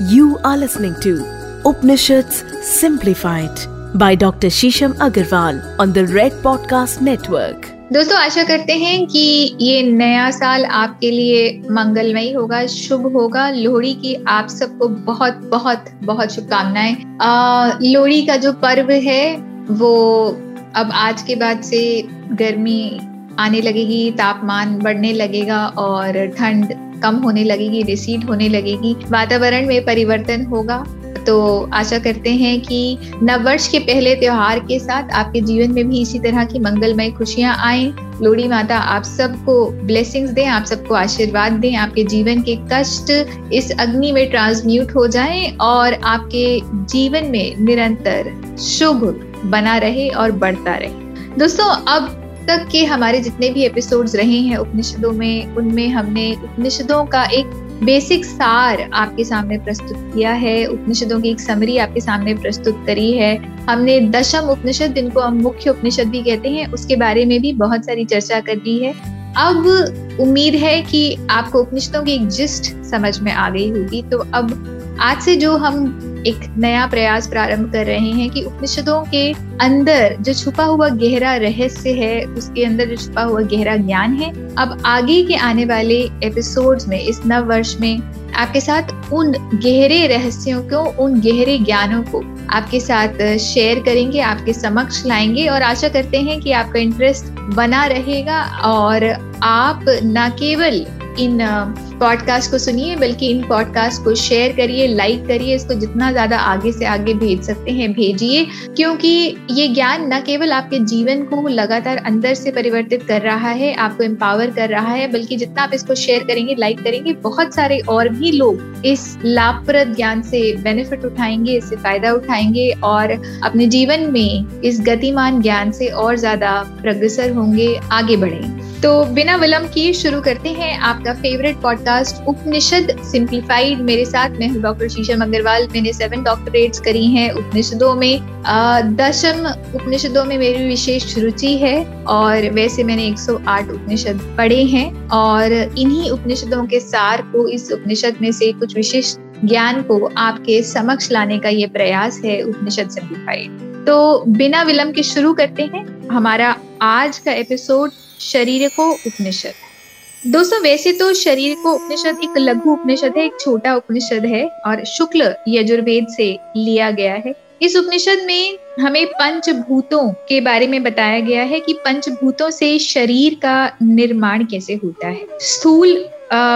You are listening to Upanishads Simplified by Dr. Shisham Agarwal on the Red Podcast Network. दोस्तों, आशा करते हैं कि ये नया साल आपके लिए मंगलमय होगा, शुभ होगा लोहड़ी की आप सबको बहुत बहुत बहुत शुभकामनाएँ लोहड़ी का जो पर्व है, वो अब आज के बाद से गर्मी आने लगेगी, तापमान बढ़ने लगेगा और ठंड कम होने लगेगी रिसीड होने लगेगी, वातावरण में परिवर्तन होगा। तो आशा करते हैं कि नववर्ष के पहले त्योहार के साथ आपके जीवन में भी इसी तरह की मंगलमय खुशियाँ आए। लोड़ी माता आप सबको ब्लेसिंग्स दें, आप सबको आशीर्वाद दें। आपके जीवन के कष्ट इस अग्नि में ट्रांसम्यूट हो जाएँ और आपके जीवन में निरंतर शुभ बना रहे और बढ़ता रहे। दोस्तों, अब तक के हमारे जितने भी एपिसोड्स रहे हैं उपनिषदों में, उनमें हमने उपनिषदों का एक बेसिक सार आपके सामने प्रस्तुत किया है, उपनिषदों की एक समरी आपके सामने प्रस्तुत करी है। हमने दशम उपनिषद, जिनको हम मुख्य उपनिषद भी कहते हैं, उसके बारे में भी बहुत सारी चर्चा कर दी है। अब उम्मीद है कि आपको उपनिषदों की एक जिस्ट समझ में आ गई होगी। तो अब आज से जो हम एक नया प्रयास प्रारंभ कर रहे हैं कि उपनिषदों के अंदर जो छुपा हुआ गहरा रहस्य है, उसके अंदर जो छुपा हुआ गहरा ज्ञान है, अब आगे के आने वाले एपिसोड्स में, इस नव वर्ष में आपके साथ उन गहरे रहस्यों को, उन गहरे ज्ञानों को आपके साथ शेयर करेंगे, आपके समक्ष लाएँगे और आशा करते हैं कि आपका इंटरेस्ट बना रहेगा और आप न केवल इन पॉडकास्ट को सुनिए, बल्कि इन पॉडकास्ट को शेयर करिए लाइक करिए, इसको जितना ज़्यादा आगे से आगे भेज सकते हैं, भेजिए, क्योंकि ये ज्ञान न केवल आपके जीवन को लगातार अंदर से परिवर्तित कर रहा है, आपको एम्पावर कर रहा है, बल्कि जितना आप इसको शेयर करेंगे लाइक करेंगे, बहुत सारे और भी लोग इस लाभप्रद ज्ञान से बेनिफिट उठाएँगे, इससे फ़ायदा उठाएँगे और अपने जीवन में इस गतिमान ज्ञान से और ज़्यादा प्रगसर होंगे, आगे बढ़ेंगे तो बिना विलंब किए शुरू करते हैं आपका फेवरेट पॉडकास्ट उपनिषद सिंप्लीफाइड मेरे साथ मैं हूँ डॉक्टर शीशम अग्रवाल मैंने सेवन डॉक्टरेट्स करी हैं उपनिषदों में। दशम उपनिषदों में मेरी विशेष रुचि है और वैसे मैंने 108 उपनिषद पढ़े हैं और इन्हीं उपनिषदों के सार को, इस उपनिषद में से कुछ विशेष ज्ञान को आपके समक्ष लाने का ये प्रयास है उपनिषद सिंप्लीफाइड तो बिना विलंब के शुरू करते हैं हमारा आज का एपिसोड शरीर को उपनिषद। दोस्तों, वैसे तो शरीर को उपनिषद एक लघु उपनिषद है, एक छोटा उपनिषद है, और शुक्ल यजुर्वेद से लिया गया है। इस उपनिषद में हमें पंचभूतों के बारे में बताया गया है कि पंचभूतों से शरीर का निर्माण कैसे होता है। स्थूल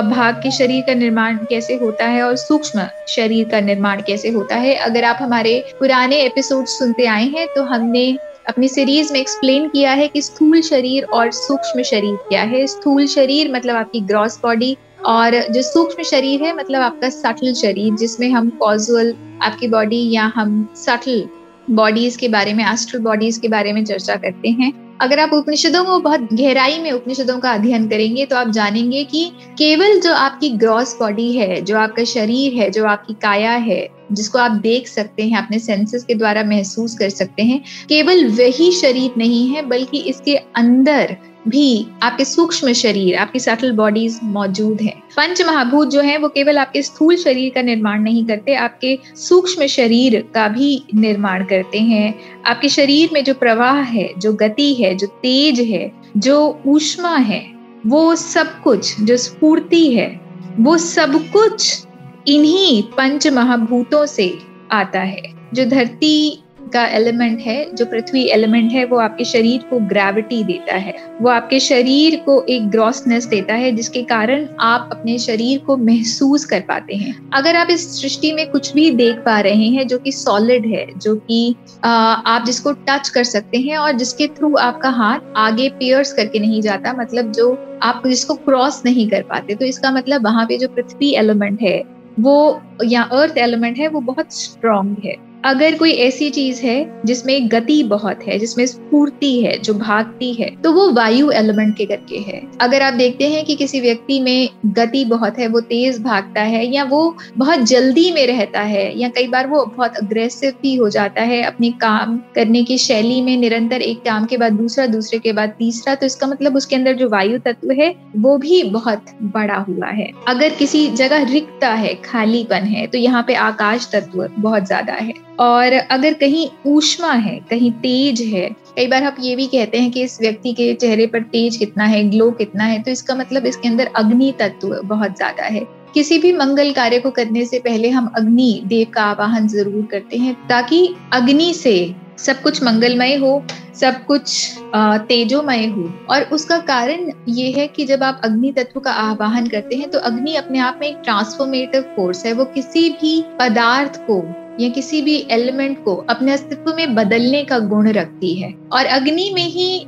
भाग के शरीर का निर्माण कैसे होता है और सूक्ष्म शरीर का निर्माण कैसे होता है। अगर आप हमारे पुराने एपिसोड सुनते आए हैं तो हमने अपनी सीरीज़ में एक्सप्लेन किया है कि स्थूल शरीर और सूक्ष्म शरीर क्या है। स्थूल शरीर मतलब आपकी ग्रॉस बॉडी और जो सूक्ष्म शरीर है मतलब आपका सटल शरीर, जिसमें हम कॉजुअल आपकी बॉडी या हम सटल बॉडीज के बारे में एस्ट्रल बॉडीज के बारे में चर्चा करते हैं। अगर आप उपनिषदों को बहुत गहराई में उपनिषदों का अध्ययन करेंगे तो आप जानेंगे कि केवल जो आपकी ग्रॉस बॉडी है, जो आपका शरीर है, जो आपकी काया है, जिसको आप देख सकते हैं, अपने सेंसेस के द्वारा महसूस कर सकते हैं, केवल वही शरीर नहीं है, बल्कि इसके अंदर भी आपके सूक्ष्म शरीर, आपकी सटल बॉडीज मौजूद हैं। पंच महाभूत जो है, वो केवल आपके स्थूल शरीर का निर्माण नहीं करते, आपके सूक्ष्म शरीर का भी निर्माण करते हैं। आपके शरीर में जो प्रवाह है, जो गति है, जो तेज है, जो ऊष्मा है, वो सब कुछ, जो स्फूर्ति है, वो सब कुछ इन्हीं पंच महाभूतों से आता है। जो धरती का एलिमेंट है, जो पृथ्वी एलिमेंट है, वो आपके शरीर को ग्रेविटी देता है। वो आपके शरीर को एक ग्रॉसनेस देता है, जिसके कारण आप अपने शरीर को महसूस कर पाते हैं। अगर आप इस सृष्टि में कुछ भी देख पा रहे हैं, जो कि सॉलिड है, जो कि आप जिसको टच कर सकते हैं और जिसके थ्रू आपका हाथ आगे पियर्स करके नहीं जाता मतलब जो आप जिसको क्रॉस नहीं कर पाते तो इसका मतलब वहाँ पे जो पृथ्वी एलिमेंट है, वो, या अर्थ एलिमेंट है, वो बहुत स्ट्रांग है। अगर कोई ऐसी चीज़ है जिसमें गति बहुत है, जिसमें स्फूर्ति है, जो भागती है तो वो वायु एलिमेंट के करके है। अगर आप देखते हैं कि किसी व्यक्ति में गति बहुत है, वो तेज भागता है, या वो बहुत जल्दी में रहता है, या कई बार वो बहुत अग्रेसिव भी हो जाता है अपने काम करने की शैली में, निरंतर एक काम के बाद दूसरा, दूसरे के बाद तीसरा तो इसका मतलब उसके अंदर जो वायु तत्व है, वो भी बहुत बड़ा हुआ है। अगर किसी जगह रिक्ता है, खालीपन है तो यहाँ पे आकाश तत्व बहुत ज़्यादा है। और अगर कहीं ऊष्मा है, कहीं तेज है, कई बार आप ये भी कहते हैं कि इस व्यक्ति के चेहरे पर तेज कितना है, ग्लो कितना है तो इसका मतलब इसके अंदर अग्नि तत्व बहुत ज़्यादा है। किसी भी मंगल कार्य को करने से पहले हम अग्नि, देव का आवाहन ज़रूर करते हैं ताकि अग्नि से सब कुछ मंगलमय हो, सब कुछ तेजोमय हो। और उसका कारण ये है कि जब आप अग्नि तत्व का आवाहन करते हैं तो अग्नि अपने आप में एक ट्रांसफॉर्मेटिव फोर्स है। वो किसी भी पदार्थ को या किसी भी एलिमेंट को अपने अस्तित्व में बदलने का गुण रखती है। और अग्नि में ही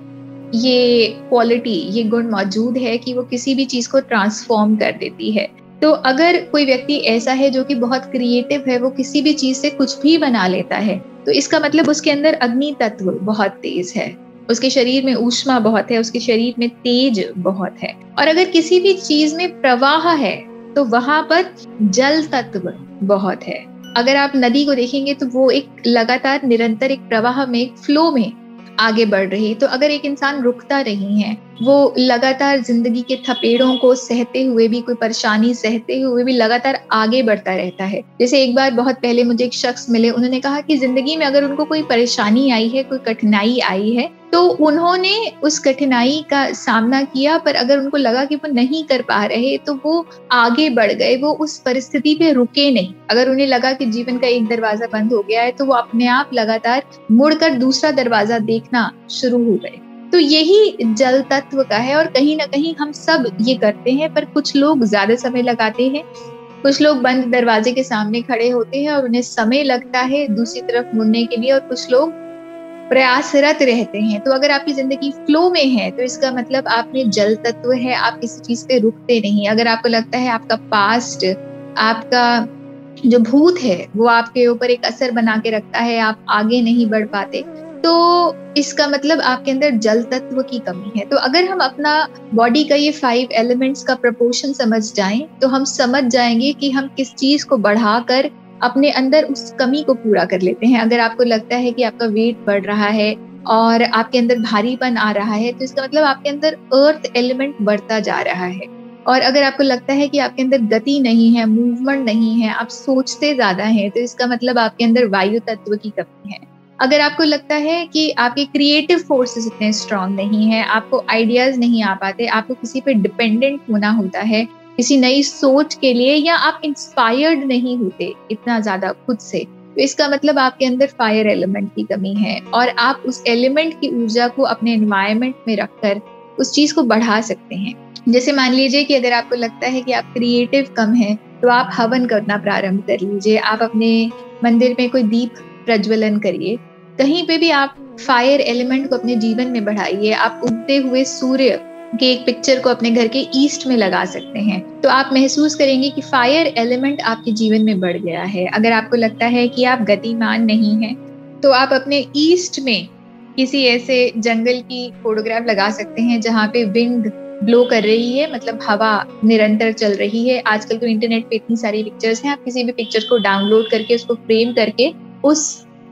ये क्वालिटी ये गुण मौजूद है कि वो किसी भी चीज़ को ट्रांसफॉर्म कर देती है। तो अगर कोई व्यक्ति ऐसा है जो कि बहुत क्रिएटिव है, वो किसी भी चीज़ से कुछ भी बना लेता है तो इसका मतलब उसके अंदर अग्नि तत्व बहुत तेज है। उसके शरीर में ऊष्मा बहुत है, उसके शरीर में तेज बहुत है। और अगर किसी भी चीज़ में प्रवाह है तो वहाँ पर जल तत्व बहुत है। अगर आप नदी को देखेंगे तो वो एक लगातार निरंतर एक प्रवाह में एक फ्लो में आगे बढ़ रही है। तो अगर एक इंसान रुकता नहीं है वो लगातार ज़िंदगी के थपेड़ों को सहते हुए भी, कोई परेशानी सहते हुए भी लगातार आगे बढ़ता रहता है। जैसे एक बार बहुत पहले मुझे एक शख्स मिले, उन्होंने कहा कि ज़िंदगी में अगर उनको कोई परेशानी आई है, कोई कठिनाई आई है तो उन्होंने उस कठिनाई का सामना किया, पर अगर उनको लगा कि वो नहीं कर पा रहे तो वो आगे बढ़ गए, वो उस परिस्थिति पे रुके नहीं। अगर उन्हें लगा कि जीवन का एक दरवाज़ा बंद हो गया है तो वो अपने आप लगातार मुड़कर दूसरा दरवाज़ा देखना शुरू हो गए। तो यही जल तत्व का है और कहीं ना कहीं हम सब ये करते हैं, पर कुछ लोग ज़्यादा समय लगाते हैं। कुछ लोग बंद दरवाजे के सामने खड़े होते हैं और उन्हें समय लगता है दूसरी तरफ़ मुड़ने के लिए और कुछ लोग प्रयासरत रहते हैं। तो अगर आपकी ज़िंदगी फ्लो में है तो इसका मतलब आप में जल तत्व है, आप किसी चीज़ पे रुकते नहीं। अगर आपको लगता है आपका पास्ट आपका जो भूत है, वो आपके ऊपर एक असर बना के रखता है, आप आगे नहीं बढ़ पाते तो इसका मतलब आपके अंदर जल तत्व की कमी है। तो अगर हम अपना बॉडी का ये फाइव एलिमेंट्स का प्रपोर्शन समझ जाएँ तो हम समझ जाएँगे कि हम किस चीज़ को बढ़ाकर अपने अंदर उस कमी को पूरा कर लेते हैं। अगर आपको लगता है कि आपका वेट बढ़ रहा है और आपके अंदर भारीपन आ रहा है तो इसका मतलब आपके अंदर अर्थ एलिमेंट बढ़ता जा रहा है। और अगर आपको लगता है कि आपके अंदर गति नहीं है मूवमेंट नहीं है, आप सोचते ज़्यादा हैं तो इसका मतलब आपके अंदर वायु तत्व की कमी है। अगर आपको लगता है कि आपके क्रिएटिव फोर्सेस इतने स्ट्रांग नहीं है, आपको आइडियाज़ नहीं आ पाते, आपको किसी पे डिपेंडेंट होना होता है, किसी नई सोच के लिए या आप इंस्पायर्ड नहीं होते इतना ज़्यादा खुद से तो इसका मतलब आपके अंदर फायर एलिमेंट की कमी है और आप उस एलिमेंट की ऊर्जा को अपने एनवायरमेंट में रखकर उस चीज़ को बढ़ा सकते हैं। जैसे मान लीजिए कि अगर आपको लगता है कि आप क्रिएटिव कम है तो आप हवन करना प्रारंभ कर लीजिए, आप अपने मंदिर में कोई दीप प्रज्वलन करिए कहीं पे भी आप फायर एलिमेंट को अपने जीवन में बढ़ाइए आप उगते हुए सूर्य के एक पिक्चर को अपने घर के ईस्ट में लगा सकते हैं। तो आप महसूस करेंगे कि फायर एलिमेंट आपके जीवन में बढ़ गया है। अगर आपको लगता है कि आप गतिमान नहीं हैं तो आप अपने ईस्ट में किसी ऐसे जंगल की फोटोग्राफ लगा सकते हैं जहाँ पे विंड ब्लो कर रही है मतलब हवा निरंतर चल रही है। आजकल तो इंटरनेट पे इतनी सारी पिक्चर्स हैं आप किसी भी पिक्चर को डाउनलोड करके उसको फ्रेम करके उस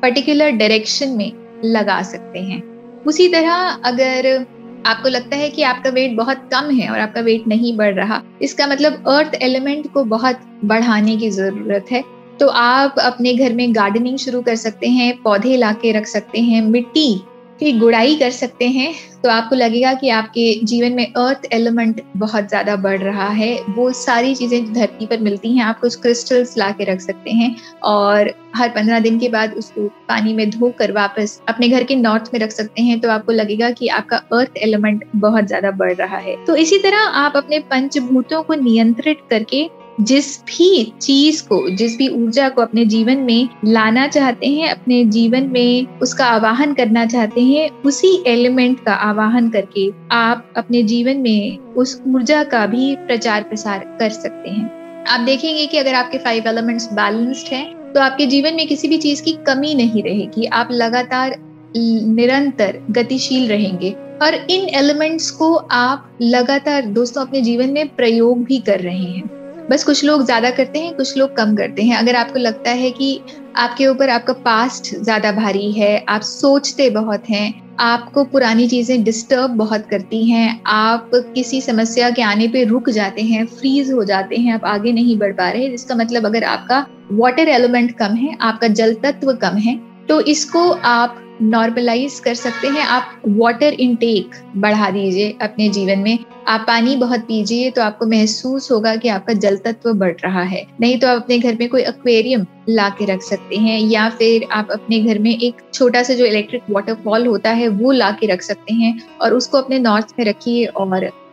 पर्टिकुलर डायरेक्शन में लगा सकते हैं। उसी तरह अगर आपको लगता है कि आपका वेट बहुत कम है और आपका वेट नहीं बढ़ रहा, इसका मतलब अर्थ एलिमेंट को बहुत बढ़ाने की ज़रूरत है। तो आप अपने घर में गार्डनिंग शुरू कर सकते हैं, पौधे ला के रख सकते हैं, मिट्टी की गुड़ाई कर सकते हैं तो आपको लगेगा कि आपके जीवन में अर्थ एलिमेंट बहुत ज़्यादा बढ़ रहा है। वो सारी चीज़ें धरती पर मिलती हैं, आप कुछ क्रिस्टल्स ला के रख सकते हैं और हर पंद्रह दिन के बाद उसको पानी में धोकर वापस अपने घर के नॉर्थ में रख सकते हैं तो आपको लगेगा कि आपका अर्थ एलिमेंट बहुत ज़्यादा बढ़ रहा है। तो इसी तरह आप अपने पंचभूतों को नियंत्रित करके जिस भी चीज़ को, जिस भी ऊर्जा को अपने जीवन में लाना चाहते हैं, अपने जीवन में उसका आवाहन करना चाहते हैं, उसी एलिमेंट का आवाहन करके आप अपने जीवन में उस ऊर्जा का भी प्रचार प्रसार कर सकते हैं। आप देखेंगे कि अगर आपके फाइव एलिमेंट्स बैलेंस्ड हैं तो आपके जीवन में किसी भी चीज़ की कमी नहीं रहेगी। आप लगातार निरंतर गतिशील रहेंगे और इन एलिमेंट्स को आप लगातार दोस्तों अपने जीवन में प्रयोग भी कर रहे हैं। बस कुछ लोग ज़्यादा करते हैं, कुछ लोग कम करते हैं। अगर आपको लगता है कि आपके ऊपर, आपका पास्ट ज़्यादा भारी है, आप सोचते बहुत हैं, आपको पुरानी चीज़ें डिस्टर्ब बहुत करती हैं, आप किसी समस्या के आने पे रुक जाते हैं फ्रीज हो जाते हैं, आप आगे नहीं बढ़ पा रहे जिसका मतलब अगर आपका वाटर एलिमेंट कम है, आपका जल तत्व कम है तो इसको आप नॉर्मलाइज कर सकते हैं। आप वाटर इनटेक बढ़ा दीजिए अपने जीवन में। आप पानी बहुत पीजिए तो आपको महसूस होगा कि आपका जल तत्व बढ़ रहा है। नहीं तो आप अपने घर में कोई एक्वेरियम ला के रख सकते हैं या फिर आप अपने घर में एक छोटा सा जो इलेक्ट्रिक वाटरफॉल होता है वो ला के रख सकते हैं और उसको अपने नॉर्थ में रखिए और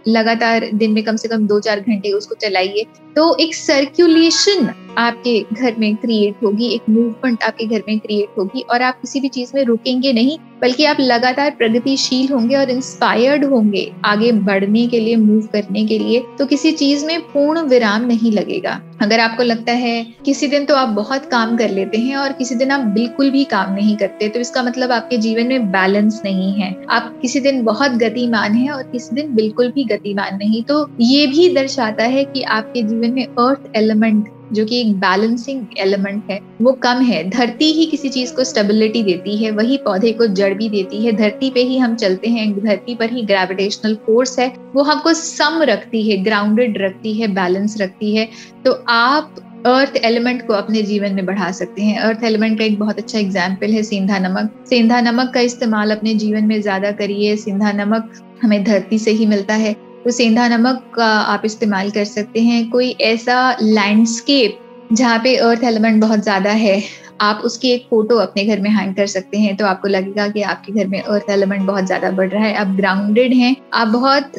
लगातार दिन में कम से कम दो चार घंटे उसको चलाइए। तो एक सर्कुलेशन आपके घर में क्रिएट होगी, एक मूवमेंट आपके घर में क्रिएट होगी और आप किसी भी चीज़ में रुकेंगे नहीं, बल्कि आप लगातार प्रगतिशील होंगे और इंस्पायर्ड होंगे आगे बढ़ने के लिए मूव करने के लिए। तो किसी चीज़ में पूर्ण विराम नहीं लगेगा। अगर आपको लगता है किसी दिन तो आप बहुत काम कर लेते हैं और किसी दिन आप बिल्कुल भी काम नहीं करते तो इसका मतलब आपके जीवन में बैलेंस नहीं है। आप किसी दिन बहुत गतिमान है और किसी दिन बिल्कुल भी गतिमान नहीं। तो ये भी दर्शाता है कि आपके जीवन में अर्थ एलिमेंट जो कि एक बैलेंसिंग एलिमेंट है, वो कम है। धरती ही किसी चीज़ को स्टेबिलिटी देती है, वही पौधे को जड़ भी देती है। धरती पे ही हम चलते हैं, धरती पर ही ग्रेविटेशनल फोर्स है, वो हमको सम रखती है ग्राउंडेड रखती है बैलेंस रखती है। तो आप अर्थ एलिमेंट को अपने जीवन में बढ़ा सकते हैं। अर्थ एलिमेंट का एक बहुत अच्छा एग्ज़ाम्पल है सेंधा नमक। सेंधा नमक का इस्तेमाल अपने जीवन में ज़्यादा करिए। सेंधा नमक हमें धरती से ही मिलता है। तो सेंधा नमक आप इस्तेमाल कर सकते हैं। कोई ऐसा लैंडस्केप जहाँ पे अर्थ एलिमेंट बहुत ज़्यादा है, आप उसकी एक फ़ोटो अपने घर में हैंग कर सकते हैं। तो आपको लगेगा कि आपके घर में अर्थ एलिमेंट बहुत ज़्यादा बढ़ रहा है। आप ग्राउंडेड हैं, आप बहुत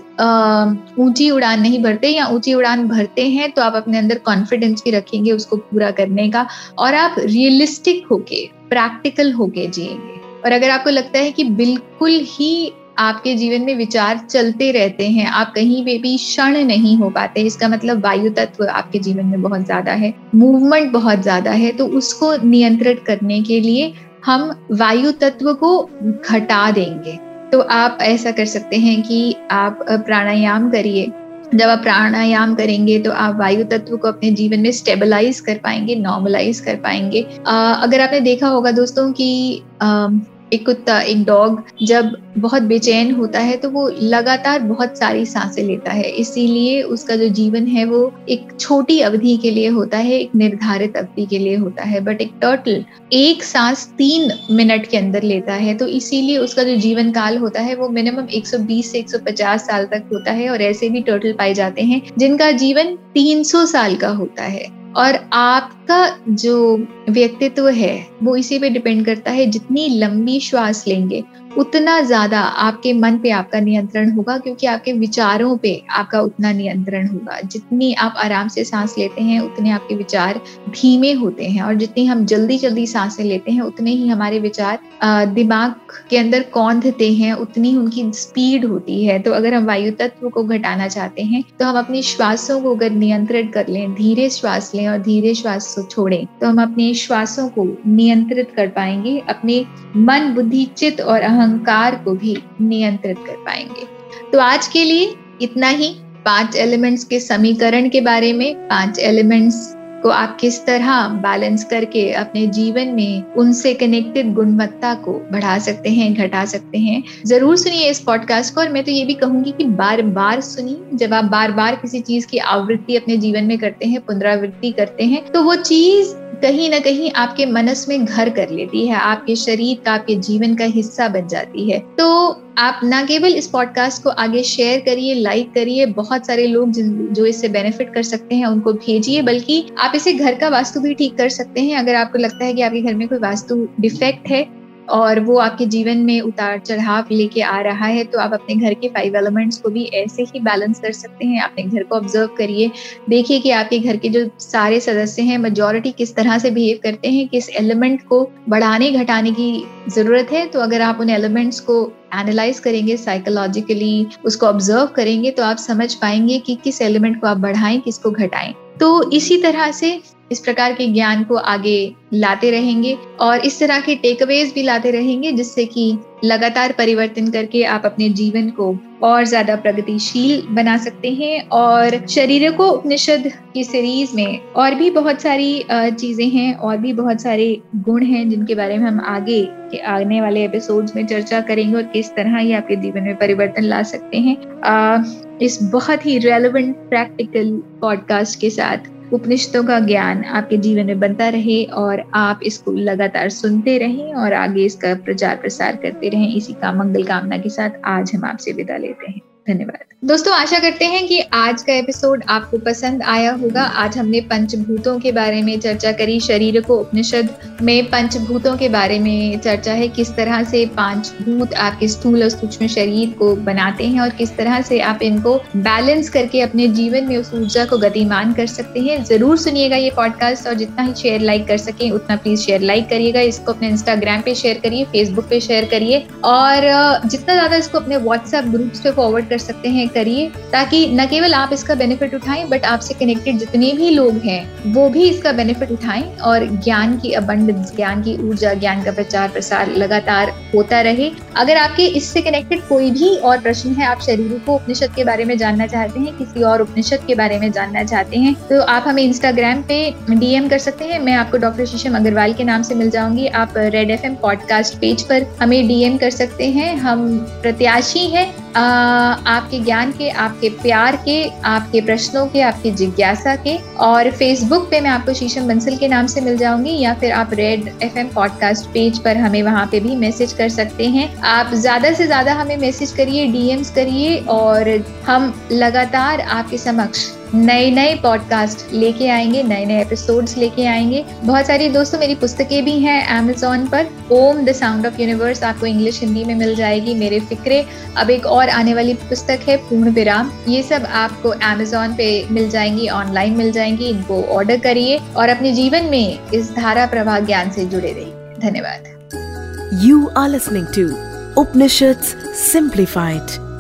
ऊँची उड़ान नहीं भरते या ऊँची उड़ान भरते हैं तो आप अपने अंदर कॉन्फिडेंस भी रखेंगे उसको पूरा करने का और आप रियलिस्टिक होके प्रैक्टिकल होके जिएँगे। और अगर आपको लगता है कि बिल्कुल ही आपके जीवन में विचार चलते रहते हैं आप कहीं पे भी क्षण नहीं हो पाते इसका मतलब वायु तत्व आपके जीवन में बहुत ज़्यादा है मूवमेंट बहुत ज़्यादा है तो उसको नियंत्रित करने के लिए हम वायु तत्व को घटा देंगे। तो आप ऐसा कर सकते हैं कि आप प्राणायाम करिए। जब आप प्राणायाम करेंगे तो आप वायु तत्व को अपने जीवन में स्टेबलाइज कर पाएँगे नॉर्मलाइज कर पाएँगे। आ, अगर आपने देखा होगा दोस्तों कि आ, एक कुत्ता, एक डॉग जब बहुत बेचैन होता है तो वो लगातार बहुत सारी साँसें लेता है। इसीलिए उसका जो जीवन है वो एक छोटी अवधि के लिए होता है, एक निर्धारित अवधि के लिए होता है। बट एक टर्टल एक सांस तीन मिनट के अंदर लेता है तो इसीलिए उसका जो जीवन काल होता है वो मिनिमम 120 से 150 साल तक होता है। और ऐसे भी टर्टल पाए जाते हैं जिनका जीवन 300 साल का होता है। और आपका जो व्यक्तित्व है, वो इसी पे डिपेंड करता है जितनी लंबी श्वास लेंगे। उतना ज़्यादा आपके मन पे आपका नियंत्रण होगा, क्योंकि आपके विचारों पे आपका उतना नियंत्रण होगा। जितनी आप आराम से सांस लेते हैं, उतने आपके विचार धीमे होते हैं, और जितनी हम जल्दी जल्दी साँसें लेते हैं, उतने ही हमारे विचार दिमाग के अंदर कौंधते हैं, उतनी उनकी स्पीड होती है। तो अगर हम वायु तत्व को घटाना चाहते हैं तो हम अपनी श्वासों को अगर नियंत्रित कर लें, धीरे श्वास लें और धीरे श्वास छोड़ें तो हम अपने श्वासों को नियंत्रित कर पाएँगे। अपने मन, बुद्धि, चित्त और अहंकार को भी नियंत्रित कर पाएँगे। तो आज के लिए इतना ही। पाँच एलिमेंट्स के समीकरण के बारे में, पाँच एलिमेंट्स को आप किस तरह बैलेंस करके अपने जीवन में उनसे कनेक्टेड गुणवत्ता को बढ़ा सकते हैं, घटा सकते हैं, ज़रूर सुनिए इस पॉडकास्ट को। और मैं तो ये भी कहूँगी कि बार बार सुनिए। जब आप बार बार किसी चीज़ की आवृत्ति अपने जीवन में करते हैं, पुनरावृत्ति करते हैं तो वो चीज़ कहीं ना कहीं आपके मनस में घर कर लेती है, आपके शरीर का, आपके जीवन का हिस्सा बन जाती है। तो आप ना केवल इस पॉडकास्ट को आगे शेयर करिए लाइक करिए, बहुत सारे लोग जो इससे बेनिफिट कर सकते हैं, उनको भेजिए, बल्कि आप इसे घर का वास्तु भी ठीक कर सकते हैं। अगर आपको लगता है कि आपके घर में कोई वास्तु डिफेक्ट है और वो आपके जीवन में उतार चढ़ाव लेके आ रहा है तो आप अपने घर के फाइव एलिमेंट्स को भी ऐसे ही बैलेंस कर सकते हैं। अपने घर को ऑब्ज़र्व करिए। देखिए कि आपके घर के जो सारे सदस्य हैं मेजोरिटी किस तरह से बिहेव करते हैं, किस एलिमेंट को बढ़ाने, घटाने की ज़रूरत है तो अगर आप उन एलिमेंट्स को एनालाइज करेंगे साइकोलॉजिकली उसको ऑब्ज़र्व करेंगे तो आप समझ पाएँगे कि किस एलिमेंट को आप बढ़ाएँ, किसको घटाएँ। तो इसी तरह से इस प्रकार के ज्ञान को आगे लाते रहेंगे और इस तरह के टेकअवेज भी लाते रहेंगे जिससे कि लगातार परिवर्तन करके आप अपने जीवन को और ज़्यादा प्रगतिशील बना सकते हैं और शरीर को उपनिषद की सीरीज़ में और भी बहुत सारी चीज़ें हैं और भी बहुत सारे गुण हैं जिनके बारे में हम आगे के आने वाले एपिसोड्स में चर्चा करेंगे और किस तरह ये आपके जीवन में परिवर्तन ला सकते हैं। इस बहुत ही रेलिवेंट प्रैक्टिकल पॉडकास्ट के साथ उपनिषदों का ज्ञान आपके जीवन में बनता रहे और आप इसको लगातार सुनते रहें और आगे इसका प्रचार प्रसार करते रहें। इसी का मंगल कामना के साथ आज हम आपसे विदा लेते हैं। धन्यवाद। दोस्तों, आशा करते हैं कि आज का एपिसोड आपको पसंद आया होगा। आज हमने पंचभूतों के बारे में चर्चा करी, शरीर को उपनिषद में पंचभूतों के बारे में चर्चा है। किस तरह से पाँच भूत आपके स्थूल और सूक्ष्म शरीर को बनाते हैं और किस तरह से आप इनको बैलेंस करके अपने जीवन में उस ऊर्जा को गतिमान कर सकते हैं। ज़रूर सुनिएगा ये पॉडकास्ट और जितना ही शेयर लाइक कर सके, उतना प्लीज़ शेयर लाइक करिएगा। इसको अपने इंस्टाग्राम पे शेयर करिए फेसबुक पे शेयर करिए और जितना ज़्यादा इसको अपने व्हाट्सएप ग्रुप्स पे फॉरवर्ड कर सकते हैं करिए, ताकि न केवल आप इसका बेनिफिट उठाएँ बट आपसे कनेक्टेड जितने भी लोग हैं, वो भी इसका बेनिफिट उठाएँ, और ज्ञान की अबंडेंस ज्ञान की ऊर्जा, ज्ञान का प्रचार प्रसार लगातार होता रहे। अगर आपके इससे कनेक्टेड कोई भी और प्रश्न है, आप शरीर को उपनिषद के बारे में जानना चाहते हैं, किसी और उपनिषद के बारे में जानना चाहते हैं तो आप हमें इंस्टाग्राम पे डीएम कर सकते हैं। मैं आपको डॉक्टर शीशम अग्रवाल के नाम से मिल जाऊँगी। आप रेड एफएम पॉडकास्ट पेज पर हमें डीएम कर सकते हैं। हम प्रत्याशी हैं। आपके ज्ञान के, आपके प्यार के, आपके प्रश्नों के, आपकी जिज्ञासा के और फेसबुक पे मैं आपको शीशम बंसल के नाम से मिल जाऊँगी या फिर आप Red F M podcast page पर हमें वहाँ पे भी मैसेज कर सकते हैं। आप ज़्यादा से ज़्यादा हमें मैसेज करिए डीएम्स करिए और हम लगातार आपके समक्ष नए नए पॉडकास्ट लेके आएँगे नए नए एपिसोड्स लेके आएँगे। बहुत सारी दोस्तों, मेरी पुस्तकें भी हैं अमेजोन पर। Om the sound of universe आपको इंग्लिश, हिंदी में मिल जाएगी, मेरे फिक्रे। अब एक और आने वाली पुस्तक है, पूर्ण विराम। ये सब आपको अमेजोन पे मिल जाएँगी ऑनलाइन मिल जाएँगी। इनको ऑर्डर करिए और अपने जीवन में इस धारा प्रवाह ज्ञान से जुड़े रहिए। धन्यवाद। You are listening to Upanishad simplified